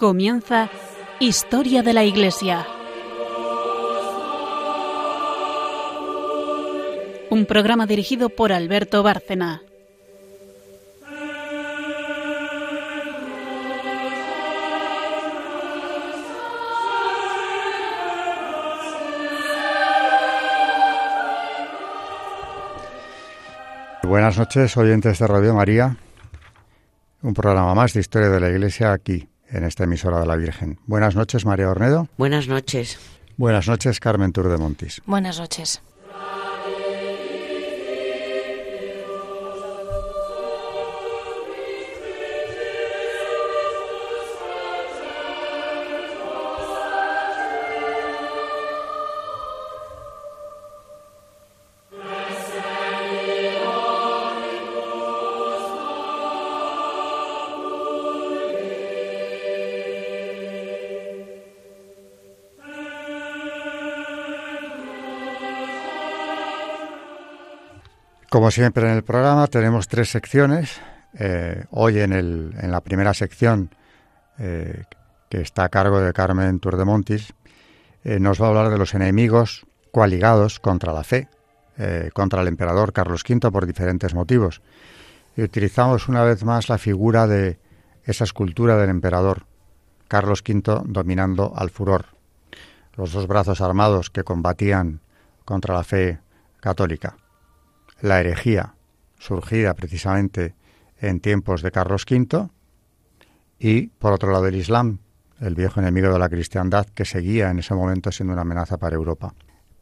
Comienza Historia de la Iglesia. Un programa dirigido por Alberto Bárcena. Buenas noches, oyentes de Radio María. Un programa más de Historia de la Iglesia aquí, en esta emisora de la Virgen. Buenas noches, María Ornedo. Buenas noches. Buenas noches, Carmen Tour de Montis. Buenas noches. Como siempre en el programa tenemos tres secciones. Eh, hoy en, el, en, la primera sección, eh, que está a cargo de Carmen Turdemontis, eh, nos va a hablar de los enemigos coaligados contra la fe, contra el emperador Carlos V por diferentes motivos. Y utilizamos una vez más la figura de esa escultura del emperador Carlos V dominando al furor, los dos brazos armados que combatían contra la fe católica la herejía surgida precisamente en tiempos de Carlos V y por otro lado el Islam, el viejo enemigo de la cristiandad que seguía en ese momento siendo una amenaza para Europa.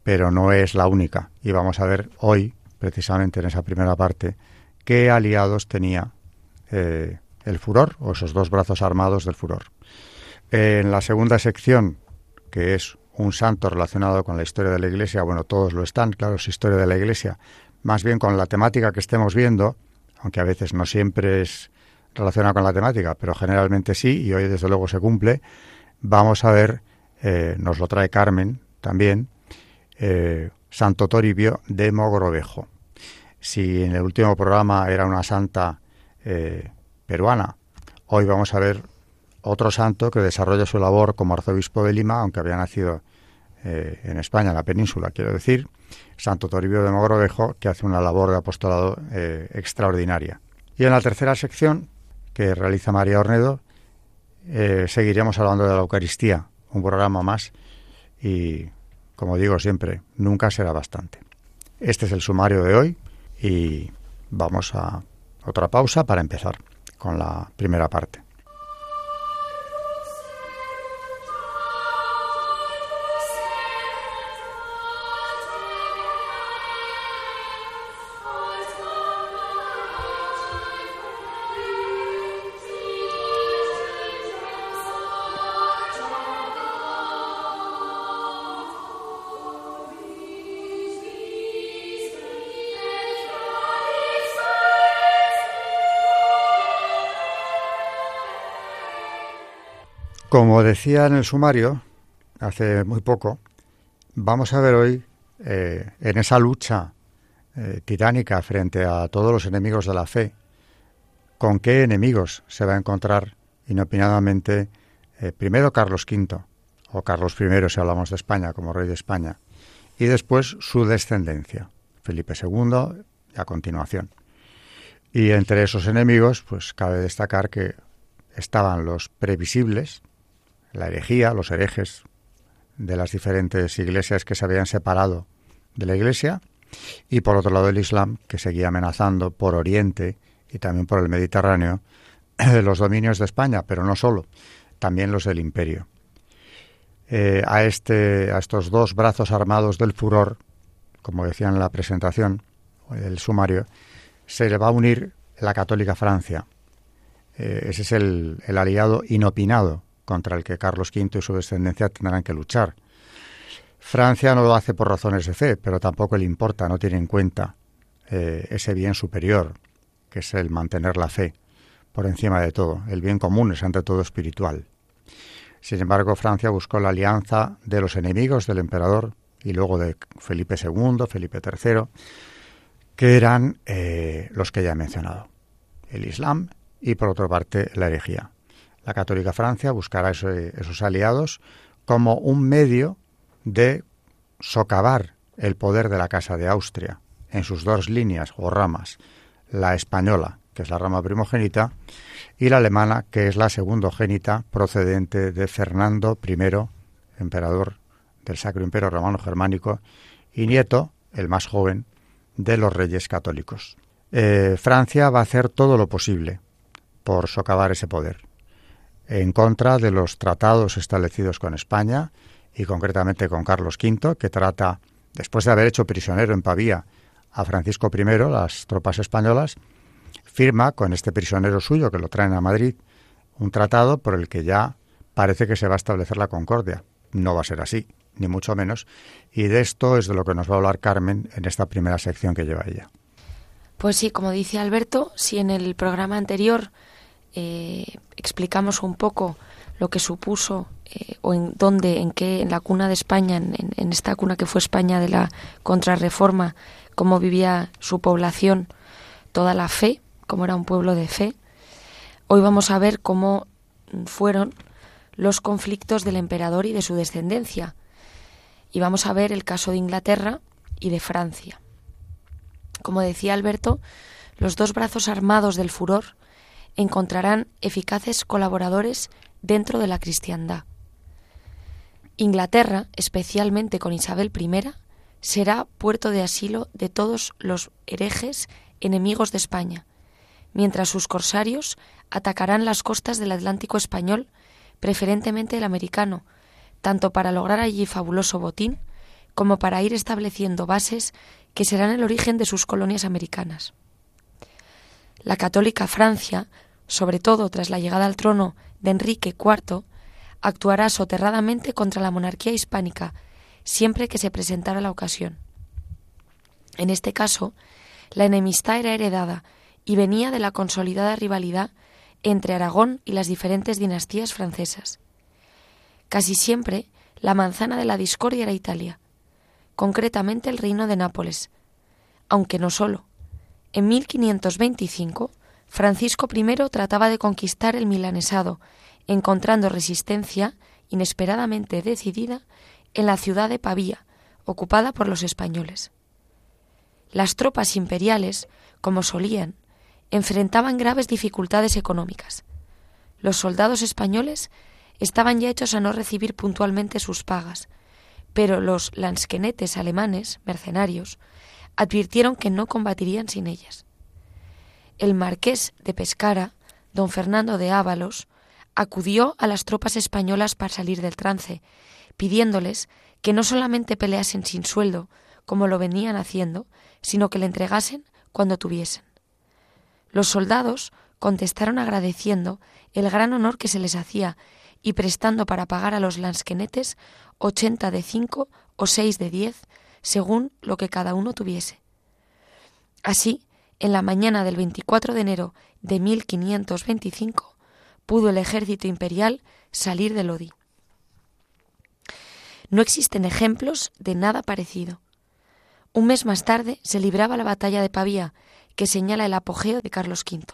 Pero no es la única y vamos a ver hoy, precisamente en esa primera parte, qué aliados tenía eh, el furor o esos dos brazos armados del furor. En la segunda sección, que es un santo relacionado con la historia de la Iglesia, bueno, todos lo están, claro, es historia de la Iglesia, más bien con la temática que estemos viendo, aunque a veces no siempre es relacionada con la temática, pero generalmente sí, y hoy desde luego se cumple, vamos a ver, eh, nos lo trae Carmen también, eh, Santo Toribio de Mogrovejo. Si en el último programa era una santa eh, peruana, hoy vamos a ver otro santo que desarrolla su labor como arzobispo de Lima, aunque había nacido en España, en la península, quiero decir, Santo Toribio de Mogrovejo, que hace una labor de apostolado eh, extraordinaria. Y en la tercera sección, que realiza María Ornedo, eh, seguiremos hablando de la Eucaristía, un programa más, y como digo siempre, nunca será bastante. Este es el sumario de hoy y vamos a otra pausa para empezar con la primera parte. Como decía en el sumario, hace muy poco, vamos a ver hoy, eh, en esa lucha eh, tiránica frente a todos los enemigos de la fe, con qué enemigos se va a encontrar inopinadamente eh, primero Carlos V, o Carlos I si hablamos de España, como rey de España, y después su descendencia, Felipe II, y a continuación. Y entre esos enemigos, pues cabe destacar que estaban los previsibles, la herejía, los herejes de las diferentes iglesias que se habían separado de la iglesia, y por otro lado el Islam, que seguía amenazando por Oriente y también por el Mediterráneo los dominios de España, pero no solo, también los del imperio. Eh, a, este, a estos dos brazos armados del furor, como decía en la presentación, el sumario, se le va a unir la católica Francia. Eh, ese es el, el aliado inopinado contra el que Carlos V y su descendencia tendrán que luchar. Francia no lo hace por razones de fe, pero tampoco le importa, no tiene en cuenta eh, ese bien superior, que es el mantener la fe por encima de todo. El bien común es ante todo espiritual. Sin embargo, Francia buscó la alianza de los enemigos del emperador y luego de Felipe II, Felipe III, que eran eh, los que ya he mencionado, el Islam y por otra parte la herejía la católica Francia buscará esos aliados como un medio de socavar el poder de la Casa de Austria en sus dos líneas o ramas, la española, que es la rama primogénita, y la alemana, que es la segundogénita procedente de Fernando I, emperador del Sacro Imperio Romano Germánico, y nieto, el más joven, de los reyes católicos. Eh, Francia va a hacer todo lo posible por socavar ese poder, en contra de los tratados establecidos con España y concretamente con Carlos V, que trata, después de haber hecho prisionero en Pavía a Francisco I, las tropas españolas, firma con este prisionero suyo que lo traen a Madrid un tratado por el que ya parece que se va a establecer la concordia. No va a ser así, ni mucho menos. Y de esto es de lo que nos va a hablar Carmen en esta primera sección que lleva ella. Pues sí, como dice Alberto, si en el programa anterior eh, explicamos un poco lo que supuso eh, o en dónde, en qué, en la cuna de España, en, en, esta cuna que fue España de la contrarreforma, cómo vivía su población, toda la fe, cómo era un pueblo de fe. Hoy vamos a ver cómo fueron los conflictos del emperador y de su descendencia. Y vamos a ver el caso de Inglaterra y de Francia. Como decía Alberto, los dos brazos armados del furor encontrarán eficaces colaboradores dentro de la cristiandad. Inglaterra, especialmente con Isabel I, será puerto de asilo de todos los herejes enemigos de España, mientras sus corsarios atacarán las costas del Atlántico español, preferentemente el americano, tanto para lograr allí fabuloso botín como para ir estableciendo bases que serán el origen de sus colonias americanas. La católica Francia, sobre todo tras la llegada al trono de Enrique IV, actuará soterradamente contra la monarquía hispánica siempre que se presentara la ocasión. En este caso, la enemistad era heredada y venía de la consolidada rivalidad entre Aragón y las diferentes dinastías francesas. Casi siempre la manzana de la discordia era Italia, concretamente el reino de Nápoles, aunque no solo. En 1525, Francisco I trataba de conquistar el milanesado, encontrando resistencia inesperadamente decidida en la ciudad de Pavía, ocupada por los españoles. Las tropas imperiales, como solían, enfrentaban graves dificultades económicas. Los soldados españoles estaban ya hechos a no recibir puntualmente sus pagas, pero los lansquenetes alemanes, mercenarios, advirtieron que no combatirían sin ellas. El marqués de Pescara, don Fernando de Ábalos, acudió a las tropas españolas para salir del trance, pidiéndoles que no solamente peleasen sin sueldo, como lo venían haciendo, sino que le entregasen cuando tuviesen. Los soldados contestaron agradeciendo el gran honor que se les hacía y prestando para pagar a los lansquenetes ochenta de cinco o seis de diez, según lo que cada uno tuviese. Así, en la mañana del 24 de enero de 1525, pudo el ejército imperial salir de Lodi. No existen ejemplos de nada parecido. Un mes más tarde se libraba la batalla de Pavía, que señala el apogeo de Carlos V.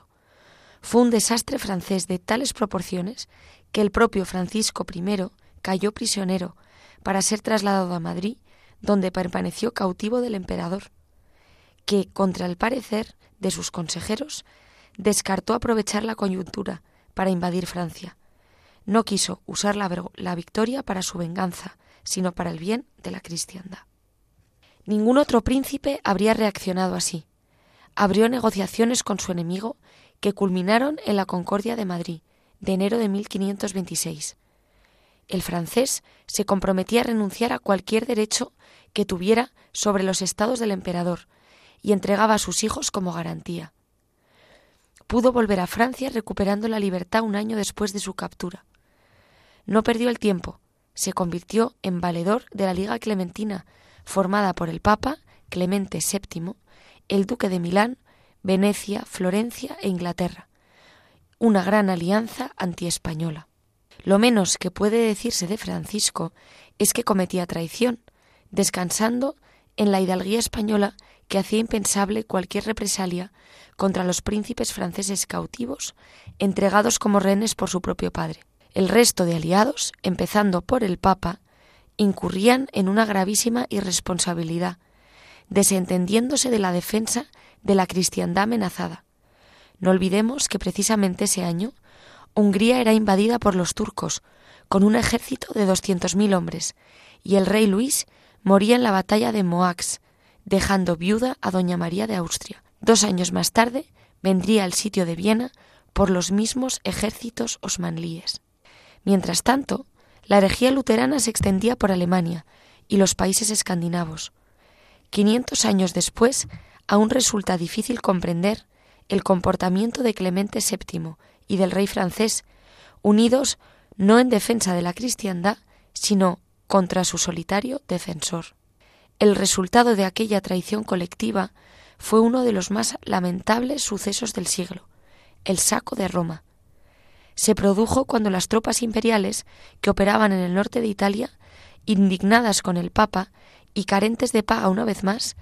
Fue un desastre francés de tales proporciones que el propio Francisco I cayó prisionero para ser trasladado a Madrid, donde permaneció cautivo del emperador, que, contra el parecer de sus consejeros, descartó aprovechar la coyuntura para invadir Francia. No quiso usar la, la victoria para su venganza, sino para el bien de la cristiandad. Ningún otro príncipe habría reaccionado así. Abrió negociaciones con su enemigo que culminaron en la Concordia de Madrid, de enero de 1526. El francés se comprometía a renunciar a cualquier derecho que tuviera sobre los estados del emperador y entregaba a sus hijos como garantía. Pudo volver a Francia recuperando la libertad un año después de su captura. No perdió el tiempo, se convirtió en valedor de la Liga Clementina, formada por el Papa Clemente VII, el Duque de Milán, Venecia, Florencia e Inglaterra, una gran alianza antiespañola. Lo menos que puede decirse de Francisco es que cometía traición, descansando en la hidalguía española que hacía impensable cualquier represalia contra los príncipes franceses cautivos, entregados como rehenes por su propio padre. El resto de aliados, empezando por el Papa, incurrían en una gravísima irresponsabilidad, desentendiéndose de la defensa de la cristiandad amenazada. No olvidemos que precisamente ese año Hungría era invadida por los turcos, con un ejército de doscientos mil hombres, y el rey Luis moría en la batalla de Moax, dejando viuda a doña María de Austria. Dos años más tarde vendría el sitio de Viena por los mismos ejércitos osmanlíes. Mientras tanto, la herejía luterana se extendía por Alemania y los países escandinavos. Quinientos años después, aún resulta difícil comprender el comportamiento de Clemente VII y del rey francés, unidos no en defensa de la cristiandad, sino contra su solitario defensor. El resultado de aquella traición colectiva fue uno de los más lamentables sucesos del siglo, el saco de Roma. Se produjo cuando las tropas imperiales que operaban en el norte de Italia, indignadas con el Papa y carentes de paga una vez más,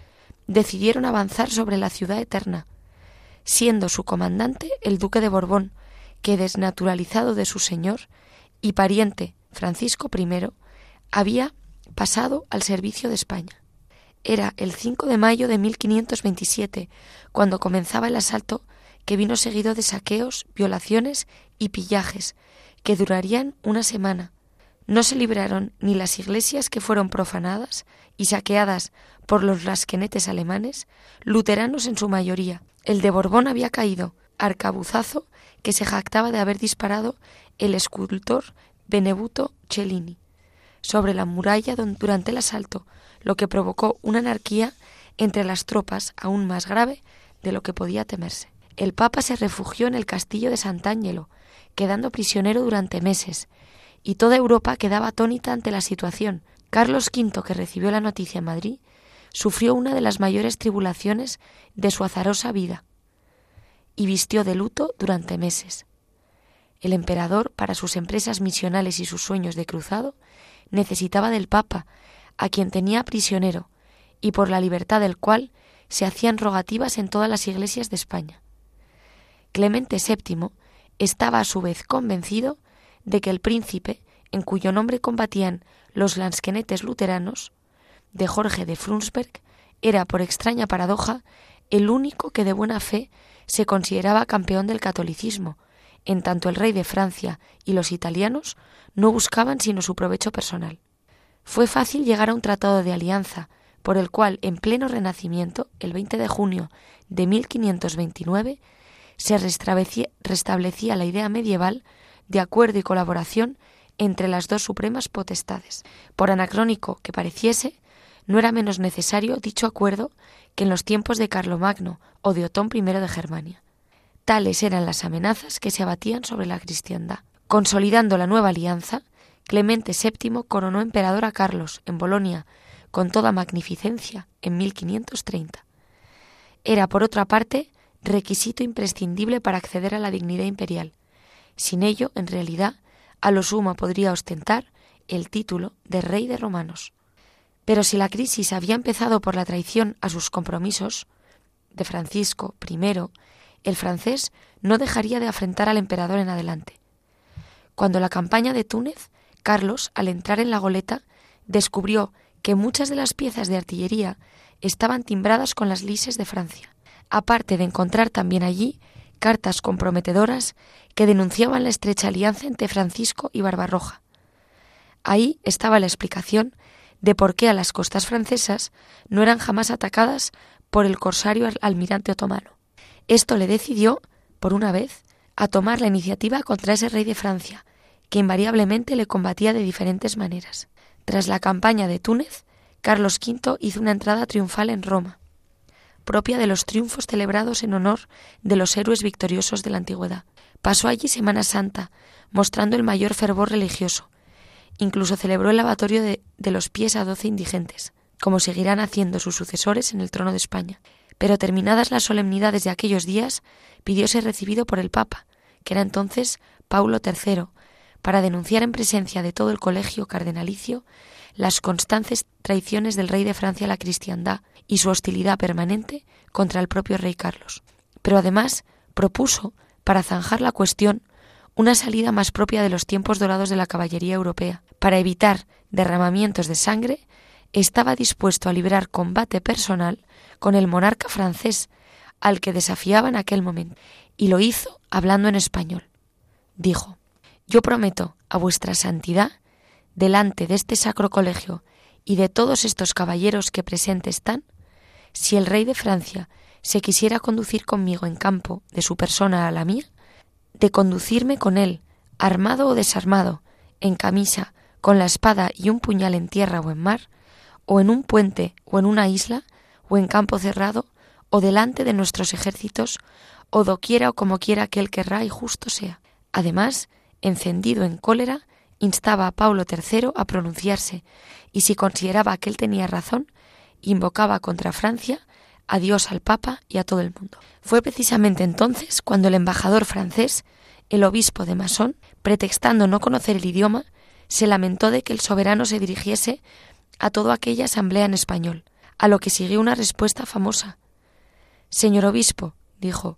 decidieron avanzar sobre la ciudad eterna, siendo su comandante el duque de Borbón, que desnaturalizado de su señor y pariente Francisco I, había pasado al servicio de España. Era el 5 de mayo de 1527, cuando comenzaba el asalto que vino seguido de saqueos, violaciones y pillajes, que durarían una semana. No se libraron ni las iglesias que fueron profanadas y saqueadas por los rasquenetes alemanes, luteranos en su mayoría. El de Borbón había caído, arcabuzazo que se jactaba de haber disparado el escultor Benebuto Cellini sobre la muralla durante el asalto, lo que provocó una anarquía entre las tropas aún más grave de lo que podía temerse. El Papa se refugió en el castillo de Sant'Angelo, quedando prisionero durante meses, y toda Europa quedaba atónita ante la situación. Carlos V, que recibió la noticia en Madrid, sufrió una de las mayores tribulaciones de su azarosa vida y vistió de luto durante meses. El emperador, para sus empresas misionales y sus sueños de cruzado, necesitaba del Papa, a quien tenía prisionero, y por la libertad del cual se hacían rogativas en todas las iglesias de España. Clemente VII estaba a su vez convencido de que el príncipe, en cuyo nombre combatían los lansquenetes luteranos, de Jorge de Frunsberg, era, por extraña paradoja, el único que de buena fe se consideraba campeón del catolicismo, en tanto el rey de Francia y los italianos no buscaban sino su provecho personal. Fue fácil llegar a un tratado de alianza, por el cual, en pleno Renacimiento, el 20 de junio de 1529, se restablecía la idea medieval de acuerdo y colaboración entre las dos supremas potestades. Por anacrónico que pareciese, no era menos necesario dicho acuerdo que en los tiempos de Carlomagno o de Otón I de Germania. Tales eran las amenazas que se abatían sobre la cristiandad. Consolidando la nueva alianza, Clemente VII coronó emperador a Carlos en Bolonia con toda magnificencia en 1530. Era, por otra parte, requisito imprescindible para acceder a la dignidad imperial. Sin ello, en realidad, a lo sumo podría ostentar el título de rey de romanos. Pero si la crisis había empezado por la traición a sus compromisos de Francisco I, el francés no dejaría de afrentar al emperador en adelante. Cuando la campaña de Túnez, Carlos, al entrar en la goleta, descubrió que muchas de las piezas de artillería estaban timbradas con las lises de Francia, aparte de encontrar también allí cartas comprometedoras que denunciaban la estrecha alianza entre Francisco y Barbarroja. Ahí estaba la explicación de por qué a las costas francesas no eran jamás atacadas por el corsario almirante otomano. Esto le decidió, por una vez, a tomar la iniciativa contra ese rey de Francia, que invariablemente le combatía de diferentes maneras. Tras la campaña de Túnez, Carlos V hizo una entrada triunfal en Roma, propia de los triunfos celebrados en honor de los héroes victoriosos de la antigüedad. Pasó allí Semana Santa, mostrando el mayor fervor religioso. Incluso celebró el lavatorio de, de los pies a doce indigentes como seguirán haciendo sus sucesores en el trono de España. Pero terminadas las solemnidades de aquellos días, pidió ser recibido por el Papa, que era entonces Paulo III, para denunciar en presencia de todo el colegio cardenalicio las constantes traiciones del rey de Francia a la cristiandad y su hostilidad permanente contra el propio rey Carlos. Pero además propuso, para zanjar la cuestión, una salida más propia de los tiempos dorados de la caballería europea. Para evitar derramamientos de sangre, estaba dispuesto a librar combate personal con el monarca francés, al que desafiaba en aquel momento, y lo hizo hablando en español. Dijo, Yo prometo a vuestra santidad, delante de este sacro colegio y de todos estos caballeros que presentes están, si el rey de Francia se quisiera conducir conmigo en campo de su persona a la mía, de conducirme con él, armado o desarmado, en camisa, con la espada y un puñal en tierra o en mar, o en un puente o en una isla, o en campo cerrado, o delante de nuestros ejércitos, o doquiera o como quiera que él querrá y justo sea. Además, encendido en cólera, instaba a Paulo III a pronunciarse, y si consideraba que él tenía razón, invocaba contra Francia a Dios, al Papa y a todo el mundo. Fue precisamente entonces cuando el embajador francés, el obispo de Masón, pretextando no conocer el idioma, se lamentó de que el soberano se dirigiese a toda aquella asamblea en español, a lo que siguió una respuesta famosa. Señor obispo, dijo,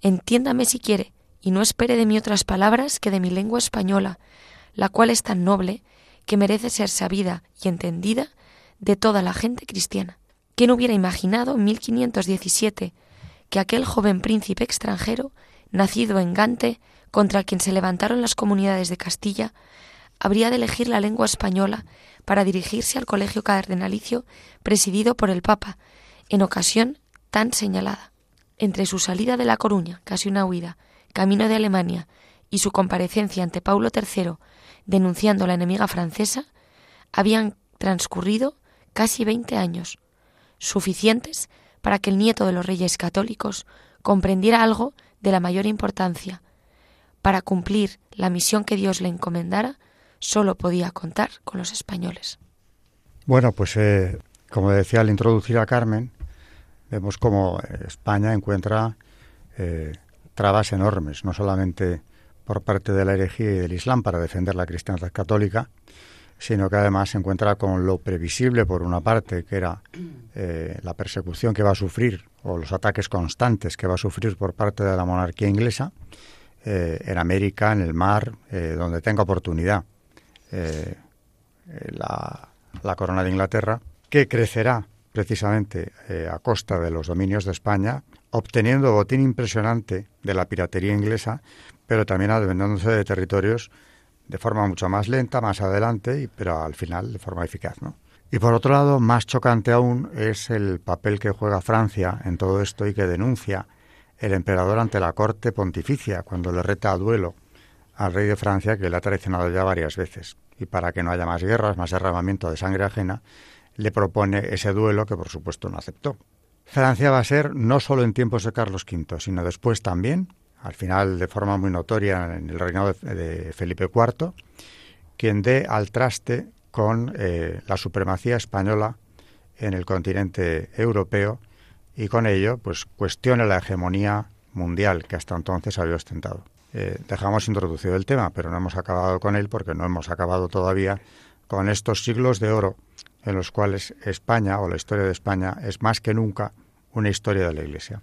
entiéndame si quiere, y no espere de mí otras palabras que de mi lengua española, la cual es tan noble que merece ser sabida y entendida de toda la gente cristiana. ¿Quién hubiera imaginado en 1517 que aquel joven príncipe extranjero, nacido en Gante, contra quien se levantaron las comunidades de Castilla, habría de elegir la lengua española para dirigirse al colegio cardenalicio presidido por el Papa, en ocasión tan señalada. Entre su salida de La Coruña, casi una huida, camino de Alemania, y su comparecencia ante Paulo III, denunciando a la enemiga francesa, habían transcurrido casi veinte años, suficientes para que el nieto de los reyes católicos comprendiera algo de la mayor importancia. Para cumplir la misión que Dios le encomendara, solo podía contar con los españoles. Bueno, pues eh, como decía al introducir a Carmen, vemos como España encuentra eh, trabas enormes, no solamente por parte de la herejía y del Islam para defender la cristiandad católica, sino que además se encuentra con lo previsible, por una parte, que era eh, la persecución que va a sufrir o los ataques constantes que va a sufrir por parte de la monarquía inglesa eh, en América, en el mar, eh, donde tenga oportunidad la, la, corona de Inglaterra, que crecerá precisamente a costa de los dominios de España, obteniendo botín impresionante de la piratería inglesa, pero también adueñándose de territorios de forma mucho más lenta, más adelante, pero al final de forma eficaz. ¿no? Y por otro lado, más chocante aún es el papel que juega Francia en todo esto y que denuncia el emperador ante la corte pontificia cuando le reta a duelo al rey de Francia que le ha traicionado ya varias veces. Y para que no haya más guerras, más derramamiento de sangre ajena, le propone ese duelo que por supuesto no aceptó. Francia va a ser no solo en tiempos de Carlos V, sino después también al final de forma muy notoria en el reinado de, Felipe IV, quien dé al traste con eh, la supremacía española en el continente europeo y con ello pues cuestione la hegemonía mundial que hasta entonces había ostentado. Eh, dejamos introducido el tema, pero no hemos acabado con él porque no hemos acabado todavía con estos siglos de oro en los cuales España o la historia de España es más que nunca una historia de la Iglesia.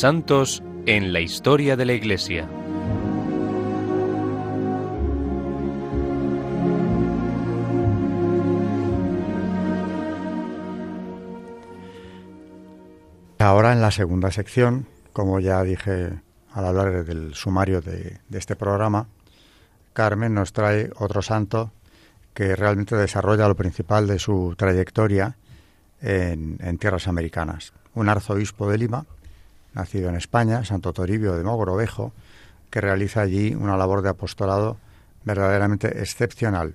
Santos en la historia de la Iglesia. Ahora en la segunda sección, como ya dije al hablar del sumario de, este programa, Carmen nos trae otro santo que realmente desarrolla lo principal de su trayectoria en, en tierras americanas. Un arzobispo de Lima, nacido en España, Santo Toribio de Mogrovejo, que realiza allí una labor de apostolado verdaderamente excepcional,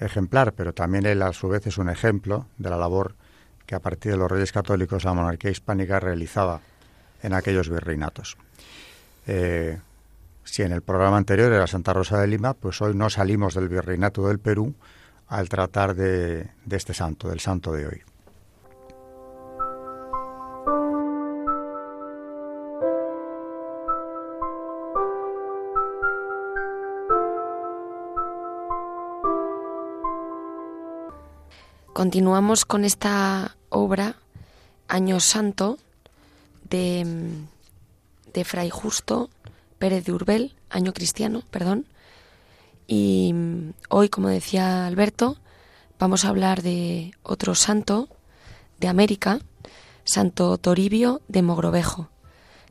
ejemplar, pero también él a su vez es un ejemplo de la labor que a partir de los reyes católicos la monarquía hispánica realizaba en aquellos virreinatos. Eh, si en el programa anterior era Santa Rosa de Lima, pues hoy no salimos del virreinato del Perú al tratar de este santo, del santo de hoy. Continuamos con esta obra, Año Santo, de, de Fray Justo Pérez de Urbel, Año Cristiano, perdón. Y hoy, como decía Alberto, vamos a hablar de otro santo de América, Santo Toribio de Mogrovejo,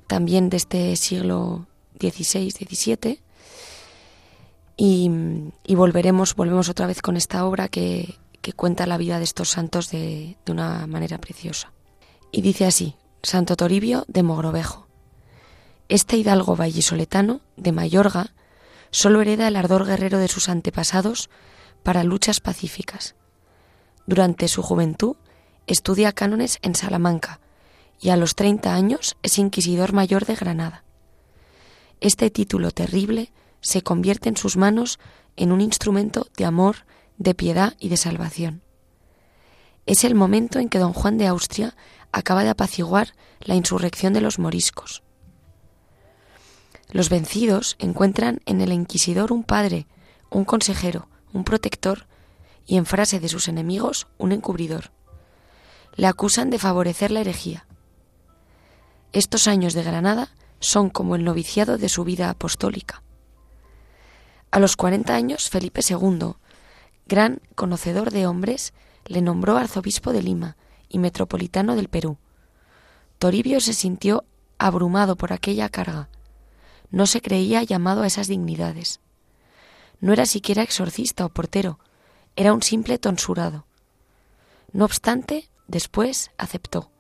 también de este siglo XVI-XVII. Y, y volveremos, volvemos otra vez con esta obra que cuenta la vida de estos santos de, una manera preciosa. Y dice así, Santo Toribio de Mogrovejo. Este hidalgo vallisoletano de Mayorga solo hereda el ardor guerrero de sus antepasados para luchas pacíficas. Durante su juventud estudia cánones en Salamanca y a los 30 años es inquisidor mayor de Granada. Este título terrible se convierte en sus manos en un instrumento de amor de piedad y de salvación. Es el momento en que don Juan de Austria acaba de apaciguar la insurrección de los moriscos. Los vencidos encuentran en el inquisidor un padre, un consejero, un protector y en frase de sus enemigos un encubridor. Le acusan de favorecer la herejía. Estos años de Granada son como el noviciado de su vida apostólica. A los cuarenta años, Felipe II, gran conocedor de hombres, le nombró arzobispo de Lima y metropolitano del Perú. Toribio se sintió abrumado por aquella carga. No se creía llamado a esas dignidades. No era siquiera exorcista o portero, era un simple tonsurado. No obstante, después aceptó.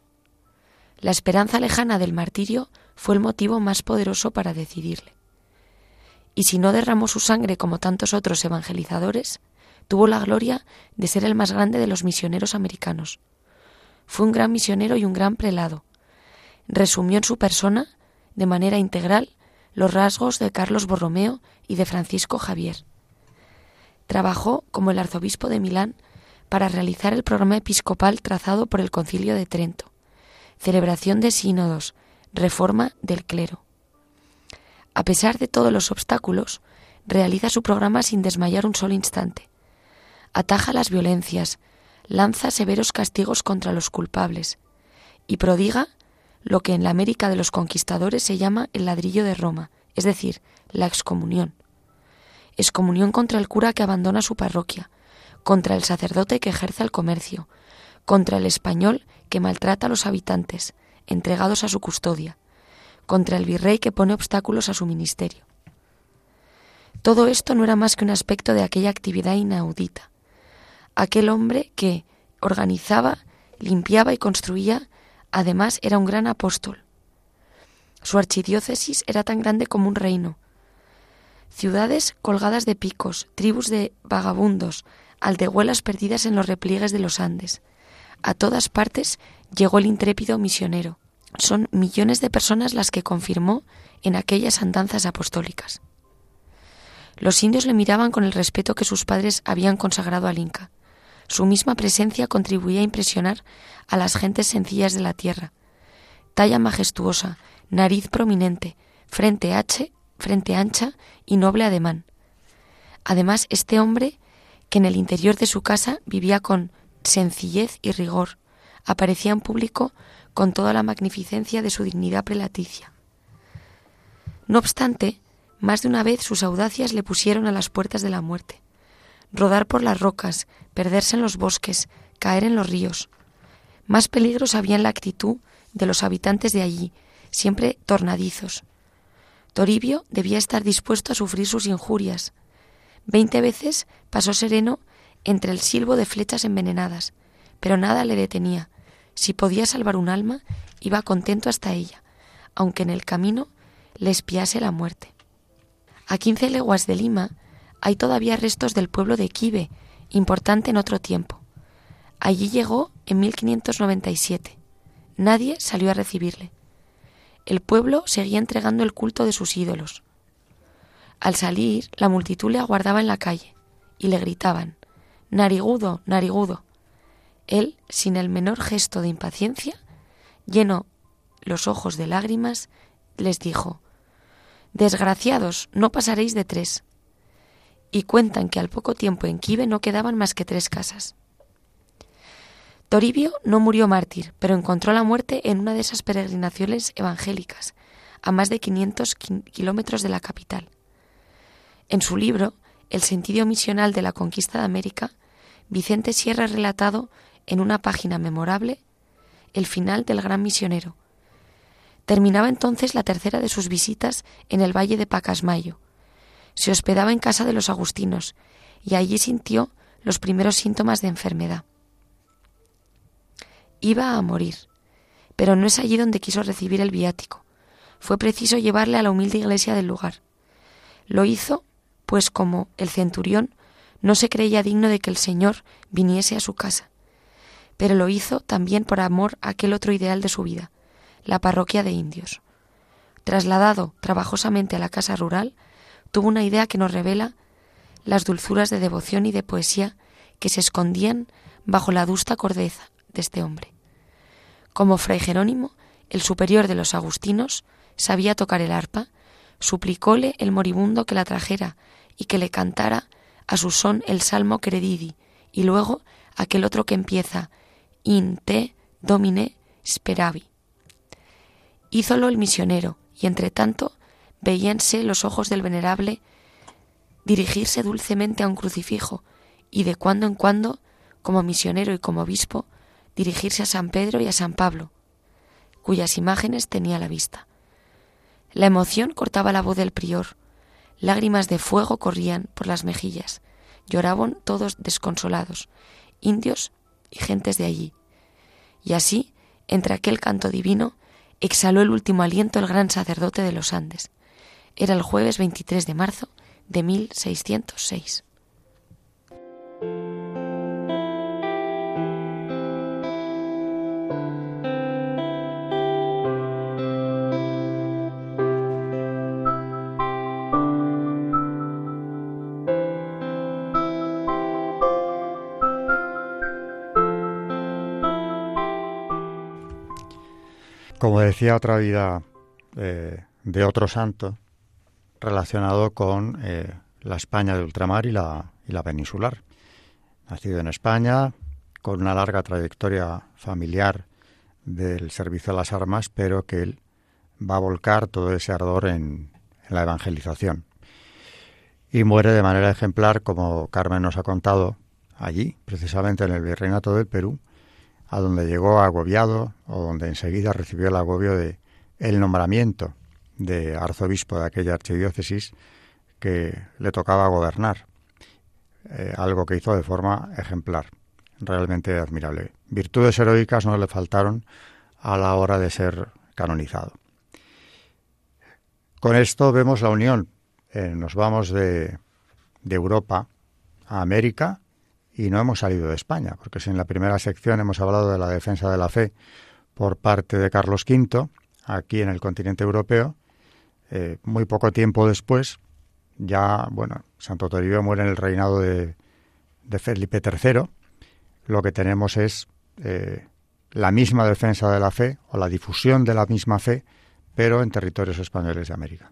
La esperanza lejana del martirio fue el motivo más poderoso para decidirle. Y si no derramó su sangre como tantos otros evangelizadores, tuvo la gloria de ser el más grande de los misioneros americanos. Fue un gran misionero y un gran prelado. Resumió en su persona, de manera integral, los rasgos de Carlos Borromeo y de Francisco Javier. Trabajó como el arzobispo de Milán para realizar el programa episcopal trazado por el Concilio de Trento, celebración de sínodos, reforma del clero. A pesar de todos los obstáculos, realiza su programa sin desmayar un solo instante ataja las violencias, lanza severos castigos contra los culpables y prodiga lo que en la América de los conquistadores se llama el ladrillo de Roma, es decir, la excomunión. Excomunión contra el cura que abandona su parroquia, contra el sacerdote que ejerce el comercio, contra el español que maltrata a los habitantes, entregados a su custodia, contra el virrey que pone obstáculos a su ministerio. Todo esto no era más que un aspecto de aquella actividad inaudita, aquel hombre que organizaba, limpiaba y construía, además era un gran apóstol. Su archidiócesis era tan grande como un reino. Ciudades colgadas de picos, tribus de vagabundos, aldehuelas perdidas en los repliegues de los Andes. A todas partes llegó el intrépido misionero. Son millones de personas las que confirmó en aquellas andanzas apostólicas. Los indios le miraban con el respeto que sus padres habían consagrado al Inca. Su misma presencia contribuía a impresionar a las gentes sencillas de la tierra. Talla majestuosa, nariz prominente, frente, H, frente ancha y noble ademán. Además, este hombre, que en el interior de su casa vivía con sencillez y rigor, aparecía en público con toda la magnificencia de su dignidad prelaticia. No obstante, más de una vez sus audacias le pusieron a las puertas de la muerte. Rodar por las rocas, perderse en los bosques, caer en los ríos. Más peligros había en la actitud de los habitantes de allí, siempre tornadizos. Toribio debía estar dispuesto a sufrir sus injurias. Veinte veces pasó sereno entre el silbo de flechas envenenadas, pero nada le detenía. Si podía salvar un alma, iba contento hasta ella, aunque en el camino le espiase la muerte. A quince leguas de Lima hay todavía restos del pueblo de Quibe, importante en otro tiempo. Allí llegó en 1597. Nadie salió a recibirle. El pueblo seguía entregando el culto de sus ídolos. Al salir, la multitud le aguardaba en la calle y le gritaban Narigudo, narigudo. Él, sin el menor gesto de impaciencia, lleno los ojos de lágrimas, les dijo Desgraciados, no pasaréis de tres. Y cuentan que al poco tiempo en Kibe no quedaban más que tres casas. Toribio no murió mártir, pero encontró la muerte en una de esas peregrinaciones evangélicas, a más de 500 kilómetros de la capital. En su libro, El sentido misional de la conquista de América, Vicente Sierra ha relatado en una página memorable el final del gran misionero, Terminaba entonces la tercera de sus visitas en el valle de Pacasmayo. Se hospedaba en casa de los agustinos y allí sintió los primeros síntomas de enfermedad. Iba a morir, pero no es allí donde quiso recibir el viático. Fue preciso llevarle a la humilde iglesia del lugar. Lo hizo, pues como el centurión no se creía digno de que el Señor viniese a su casa, pero lo hizo también por amor a aquel otro ideal de su vida, la parroquia de indios. Trasladado trabajosamente a la casa rural, tuvo una idea que nos revela las dulzuras de devoción y de poesía que se escondían bajo la adusta cordeza de este hombre. Como fray Jerónimo, el superior de los agustinos, sabía tocar el arpa, suplicóle el moribundo que la trajera y que le cantara a su son el salmo credidi y luego aquel otro que empieza in te domine speravi. Hízolo el misionero, y entre tanto veíanse los ojos del venerable dirigirse dulcemente a un crucifijo, y de cuando en cuando, como misionero y como obispo, dirigirse a San Pedro y a San Pablo, cuyas imágenes tenía la vista. La emoción cortaba la voz del prior, lágrimas de fuego corrían por las mejillas, lloraban todos desconsolados, indios y gentes de allí. Y así, entre aquel canto divino, exhaló el último aliento el gran sacerdote de los Andes. Era el jueves 23 de marzo de 1606. Como decía, otra vida eh, de otro santo relacionado con eh, la España de ultramar y la, y la peninsular. Nacido en España, con una larga trayectoria familiar del servicio a las armas, pero que él va a volcar todo ese ardor en, en la evangelización. Y muere de manera ejemplar, como Carmen nos ha contado, allí, precisamente en el Virreinato del Perú, a donde llegó agobiado o donde enseguida recibió el agobio de el nombramiento de arzobispo de aquella archidiócesis que le tocaba gobernar, eh, algo que hizo de forma ejemplar, realmente admirable. Virtudes heroicas no le faltaron a la hora de ser canonizado. Con esto vemos la unión. Eh, nos vamos de, de Europa a América y no hemos salido de España, porque si en la primera sección hemos hablado de la defensa de la fe por parte de Carlos V, aquí en el continente europeo, eh, muy poco tiempo después, ya, bueno, Santo Toribio muere en el reinado de, de Felipe III, lo que tenemos es eh, la misma defensa de la fe o la difusión de la misma fe, pero en territorios españoles de América.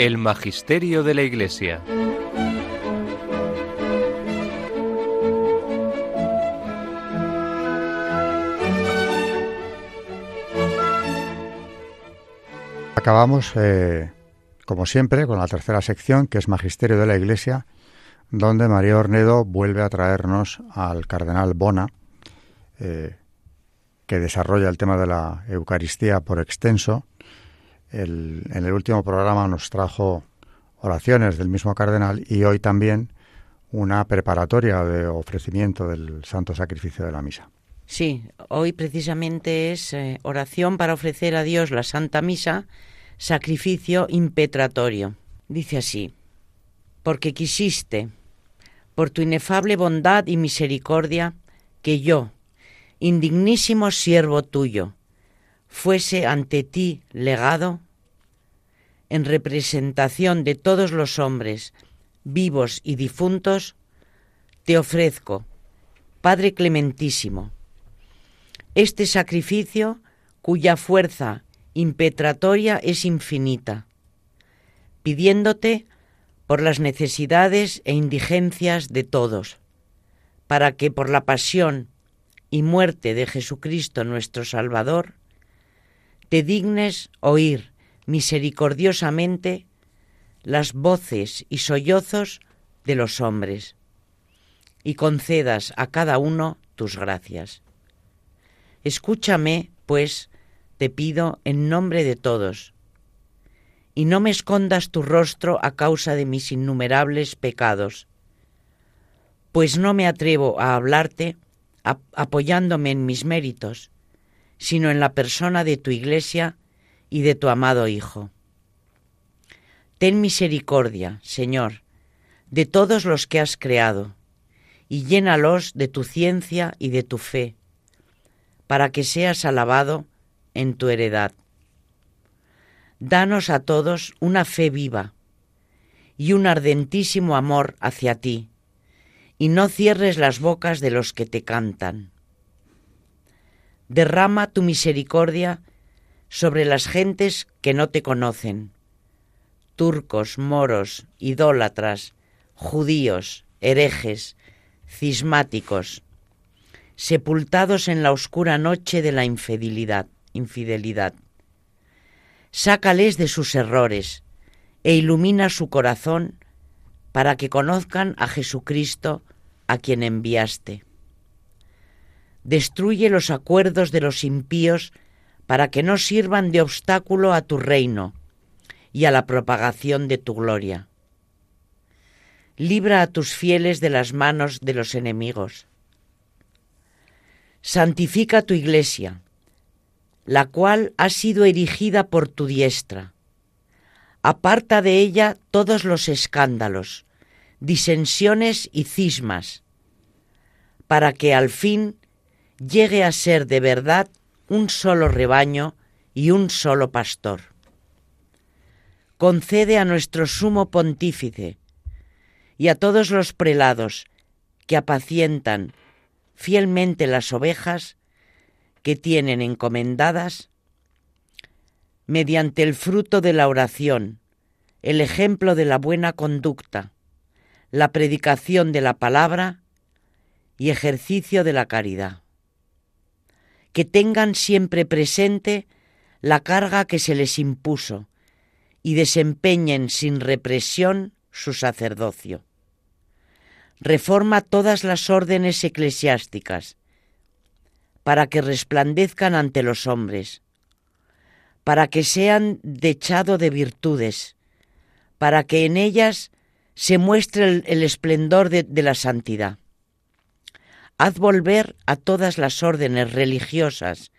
El Magisterio de la Iglesia. Acabamos, eh, como siempre, con la tercera sección, que es Magisterio de la Iglesia, donde María Ornedo vuelve a traernos al cardenal Bona, eh, que desarrolla el tema de la Eucaristía por extenso, en el último programa nos trajo oraciones del mismo cardenal y hoy también una preparatoria de ofrecimiento del santo sacrificio de la misa. Sí, hoy precisamente es eh, oración para ofrecer a Dios la Santa Misa, sacrificio impetratorio. Dice así, porque quisiste, por tu inefable bondad y misericordia, que yo, indignísimo siervo tuyo, fuese ante ti legado en representación de todos los hombres, vivos y difuntos, te ofrezco, Padre Clementísimo, este sacrificio cuya fuerza impetratoria es infinita, pidiéndote por las necesidades e indigencias de todos, para que por la pasión y muerte de Jesucristo nuestro Salvador, te dignes oír misericordiosamente las voces y sollozos de los hombres, y concedas a cada uno tus gracias. Escúchame, pues, te pido en nombre de todos, y no me escondas tu rostro a causa de mis innumerables pecados, pues no me atrevo a hablarte apoyándome en mis méritos, sino en la persona de tu Iglesia y de tu amado Hijo. Ten misericordia, Señor, de todos los que has creado, y llénalos de tu ciencia y de tu fe, para que seas alabado en tu heredad. Danos a todos una fe viva, y un ardentísimo amor hacia ti, y no cierres las bocas de los que te cantan. Derrama tu misericordia sobre las gentes que no te conocen, turcos, moros, idólatras, judíos, herejes, cismáticos, sepultados en la oscura noche de la infidelidad. infidelidad. Sácales de sus errores e ilumina su corazón para que conozcan a Jesucristo a quien enviaste. Destruye los acuerdos de los impíos para que no sirvan de obstáculo a tu reino y a la propagación de tu gloria. Libra a tus fieles de las manos de los enemigos. Santifica tu iglesia, la cual ha sido erigida por tu diestra. Aparta de ella todos los escándalos, disensiones y cismas, para que al fin llegue a ser de verdad un solo rebaño y un solo pastor. Concede a nuestro sumo pontífice y a todos los prelados que apacientan fielmente las ovejas que tienen encomendadas, mediante el fruto de la oración, el ejemplo de la buena conducta, la predicación de la palabra y ejercicio de la caridad. Que tengan siempre presente la carga que se les impuso y desempeñen sin represión su sacerdocio. Reforma todas las órdenes eclesiásticas para que resplandezcan ante los hombres, para que sean dechado de virtudes, para que en ellas se muestre el, esplendor de, la santidad. Haz volver a todas las órdenes religiosas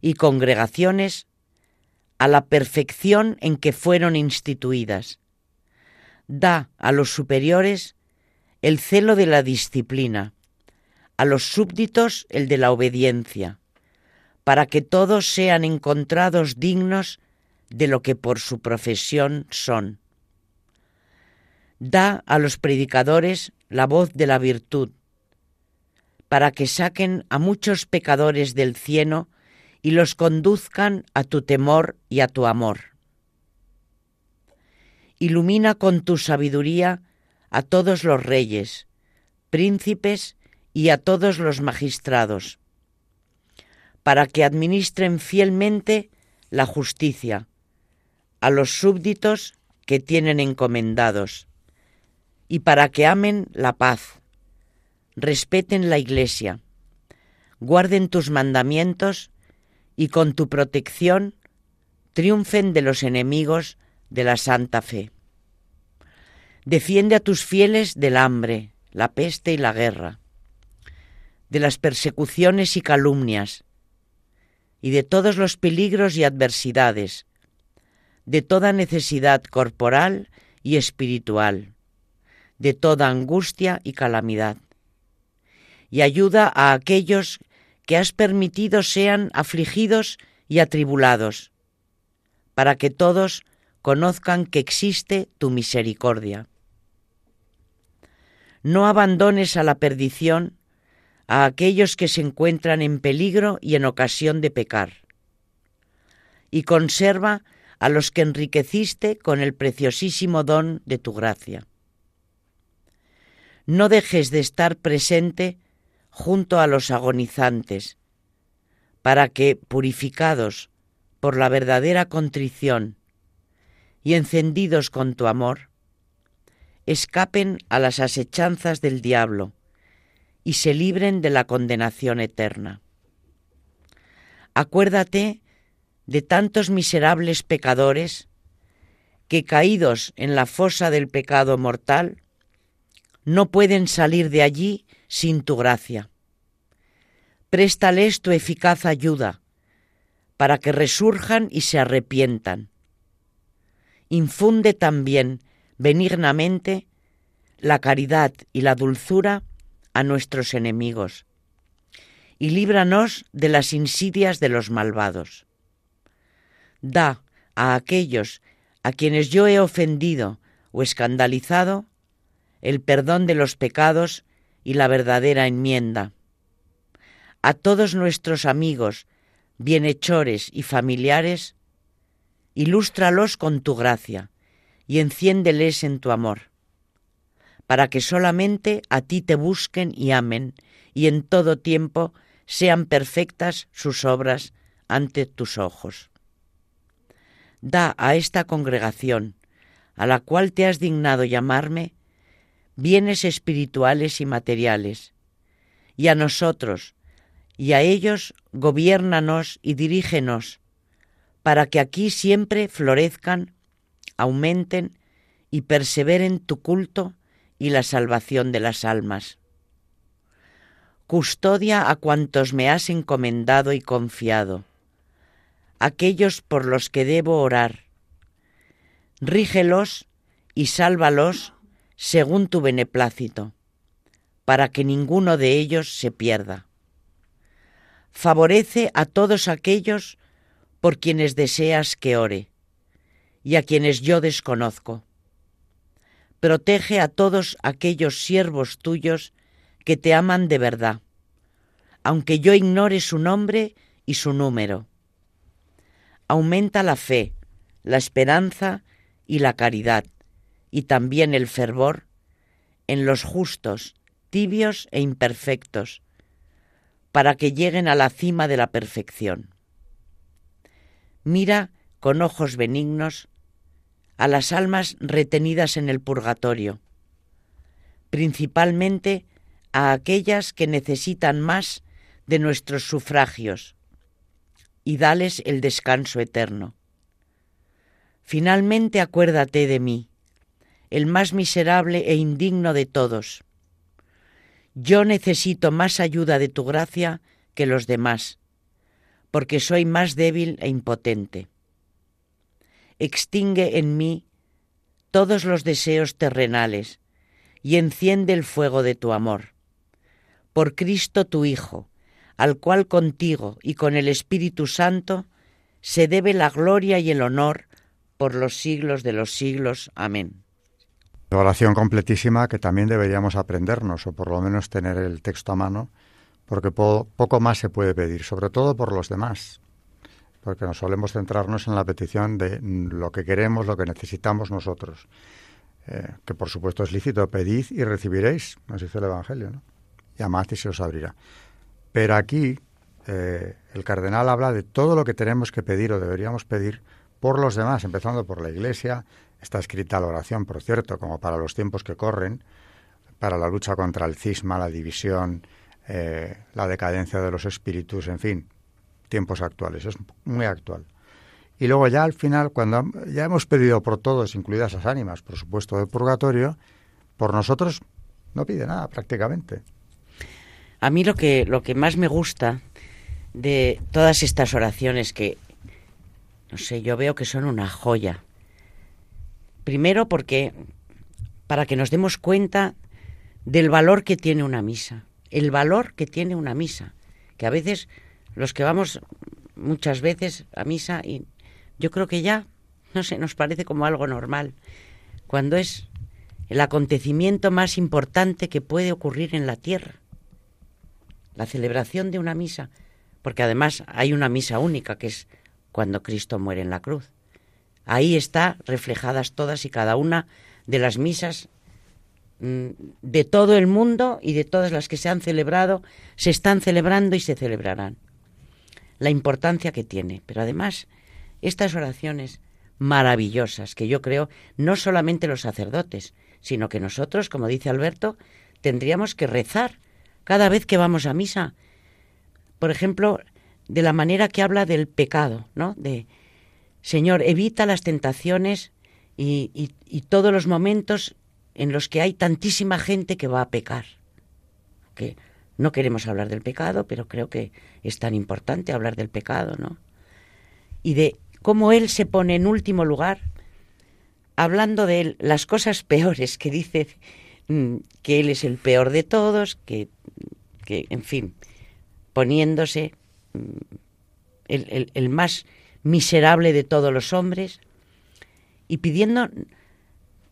y congregaciones a la perfección en que fueron instituidas. Da a los superiores el celo de la disciplina, a los súbditos el de la obediencia, para que todos sean encontrados dignos de lo que por su profesión son da a los predicadores la voz de la virtud, para que saquen a muchos pecadores del cielo y los conduzcan a tu temor y a tu amor. Ilumina con tu sabiduría a todos los reyes, príncipes y a todos los magistrados, para que administren fielmente la justicia a los súbditos que tienen encomendados y para que amen la paz, respeten la Iglesia, guarden tus mandamientos y con tu protección triunfen de los enemigos de la santa fe. Defiende a tus fieles del hambre, la peste y la guerra, de las persecuciones y calumnias, y de todos los peligros y adversidades, de toda necesidad corporal y espiritual de toda angustia y calamidad. Y ayuda a aquellos que has permitido sean afligidos y atribulados, para que todos conozcan que existe tu misericordia. No abandones a la perdición a aquellos que se encuentran en peligro y en ocasión de pecar, y conserva a los que enriqueciste con el preciosísimo don de tu gracia no dejes de estar presente junto a los agonizantes, para que, purificados por la verdadera contrición y encendidos con tu amor, escapen a las asechanzas del diablo y se libren de la condenación eterna. Acuérdate de tantos miserables pecadores que caídos en la fosa del pecado mortal, no pueden salir de allí sin tu gracia. Préstales tu eficaz ayuda para que resurjan y se arrepientan. Infunde también benignamente la caridad y la dulzura a nuestros enemigos y líbranos de las insidias de los malvados. Da a aquellos a quienes yo he ofendido o escandalizado, el perdón de los pecados y la verdadera enmienda. A todos nuestros amigos, bienhechores y familiares, ilústralos con tu gracia y enciéndeles en tu amor, para que solamente a ti te busquen y amen, y en todo tiempo sean perfectas sus obras ante tus ojos. Da a esta congregación, a la cual te has dignado llamarme, bienes espirituales y materiales, y a nosotros, y a ellos gobiernanos y dirígenos, para que aquí siempre florezcan, aumenten y perseveren tu culto y la salvación de las almas. Custodia a cuantos me has encomendado y confiado, aquellos por los que debo orar. Rígelos y sálvalos según tu beneplácito, para que ninguno de ellos se pierda. Favorece a todos aquellos por quienes deseas que ore y a quienes yo desconozco. Protege a todos aquellos siervos tuyos que te aman de verdad, aunque yo ignore su nombre y su número. Aumenta la fe, la esperanza y la caridad, y también el fervor en los justos, tibios e imperfectos, para que lleguen a la cima de la perfección. Mira con ojos benignos a las almas retenidas en el purgatorio, principalmente a aquellas que necesitan más de nuestros sufragios, y dales el descanso eterno. Finalmente acuérdate de mí, el más miserable e indigno de todos. Yo necesito más ayuda de tu gracia que los demás porque soy más débil e impotente. Extingue en mí todos los deseos terrenales y enciende el fuego de tu amor. Por Cristo tu Hijo, al cual contigo y con el Espíritu Santo se debe la gloria y el honor por los siglos de los siglos. Amén. Oración completísima que también deberíamos aprendernos, o por lo menos tener el texto a mano, porque poco más se puede pedir, sobre todo por los demás, porque nos solemos centrarnos en la petición de lo que queremos, lo que necesitamos nosotros, eh, que por supuesto es lícito, pedid y recibiréis, nos dice el Evangelio, ¿no? llamad y se os abrirá. Pero aquí eh, el cardenal habla de todo lo que tenemos que pedir o deberíamos pedir por los demás, empezando por la Iglesia, está escrita la oración, por cierto, como para los tiempos que corren, para la lucha contra el cisma, la división, eh, la decadencia de los espíritus, en fin, tiempos actuales, es muy actual. Y luego ya al final, cuando ya hemos pedido por todos, incluidas las ánimas, por supuesto, del purgatorio, por nosotros no pide nada prácticamente. A mí lo que, lo que más me gusta de todas estas oraciones que, no sé, yo veo que son una joya. Primero porque, para que nos demos cuenta del valor que tiene una misa el valor que tiene una misa, que a veces los que vamos muchas veces a misa y yo creo que ya no sé, nos parece como algo normal, cuando es el acontecimiento más importante que puede ocurrir en la tierra, la celebración de una misa, porque además hay una misa única que es cuando Cristo muere en la cruz. Ahí está reflejadas todas y cada una de las misas Mm, de todo el mundo y de todas las que se han celebrado, se están celebrando y se celebrarán. La importancia que tiene. Pero además, estas oraciones maravillosas que yo creo no solamente los sacerdotes, sino que nosotros, como dice Alberto, tendríamos que rezar cada vez que vamos a misa. Por ejemplo, de la manera que habla del pecado, ¿no? De Señor, evita las tentaciones y, todos los momentos en los que hay tantísima gente que va a pecar. Que no queremos hablar del pecado, pero creo que es tan importante hablar del pecado, ¿no? Y de cómo él se pone en último lugar, hablando de él, las cosas peores que dice mm, que él es el peor de todos, que, que en fin, poniéndose mm, el, el más miserable de todos los hombres y pidiendo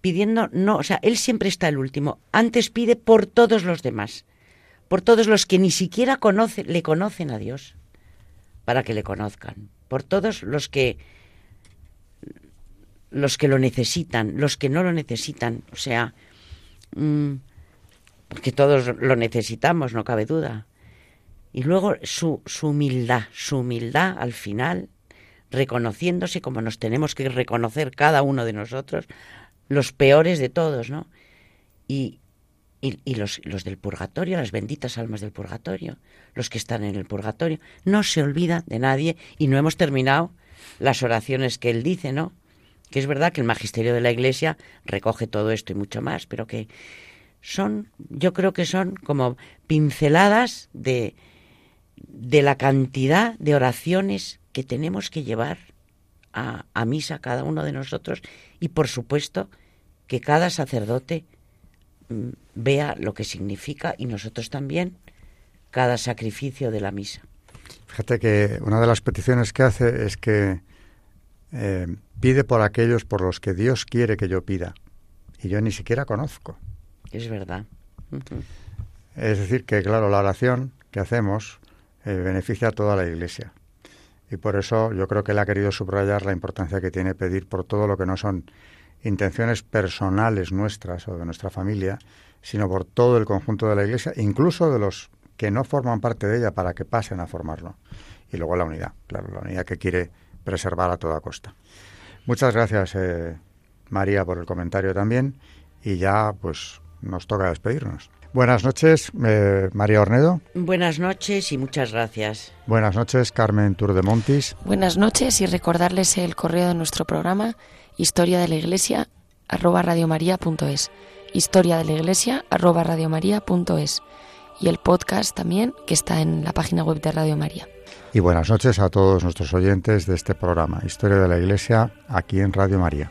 pidiendo, no, o sea, Él siempre está el último. Antes pide por todos los demás, por todos los que ni siquiera conocen, le conocen a Dios, para que le conozcan, por todos los que los que lo necesitan, los que no lo necesitan, o sea, mm, porque todos lo necesitamos, no cabe duda. Y luego su, su humildad, su humildad al final, reconociéndose como nos tenemos que reconocer cada uno de nosotros, los peores de todos, ¿no? Y, y, los, los, del purgatorio, las benditas almas del purgatorio, los que están en el purgatorio, no se olvida de nadie y no hemos terminado las oraciones que él dice, ¿no? Que es verdad que el magisterio de la Iglesia recoge todo esto y mucho más, pero que son, yo creo que son como pinceladas de, de la cantidad de oraciones que tenemos que llevar a, a misa cada uno de nosotros y por supuesto que cada sacerdote mm, vea lo que significa y nosotros también cada sacrificio de la misa. Fíjate que una de las peticiones que hace es que eh, pide por aquellos por los que Dios quiere que yo pida y yo ni siquiera conozco. Es verdad. Es decir, que claro, la oración que hacemos eh, beneficia a toda la Iglesia. Y por eso yo creo que él ha querido subrayar la importancia que tiene pedir por todo lo que no son intenciones personales nuestras o de nuestra familia, sino por todo el conjunto de la Iglesia, incluso de los que no forman parte de ella para que pasen a formarlo. Y luego la unidad, claro, la unidad que quiere preservar a toda costa. Muchas gracias, eh, María, por el comentario también. Y ya, pues, nos toca despedirnos. Buenas noches, eh, María Ornedo. Buenas noches y muchas gracias. Buenas noches, Carmen Turdemontis. Buenas noches y recordarles el correo de nuestro programa, historia de la iglesia, arroba radiomaria.es. Historia de la iglesia, arroba radiomaria.es. Y el podcast también, que está en la página web de Radio María. Y buenas noches a todos nuestros oyentes de este programa, Historia de la Iglesia, aquí en Radio María.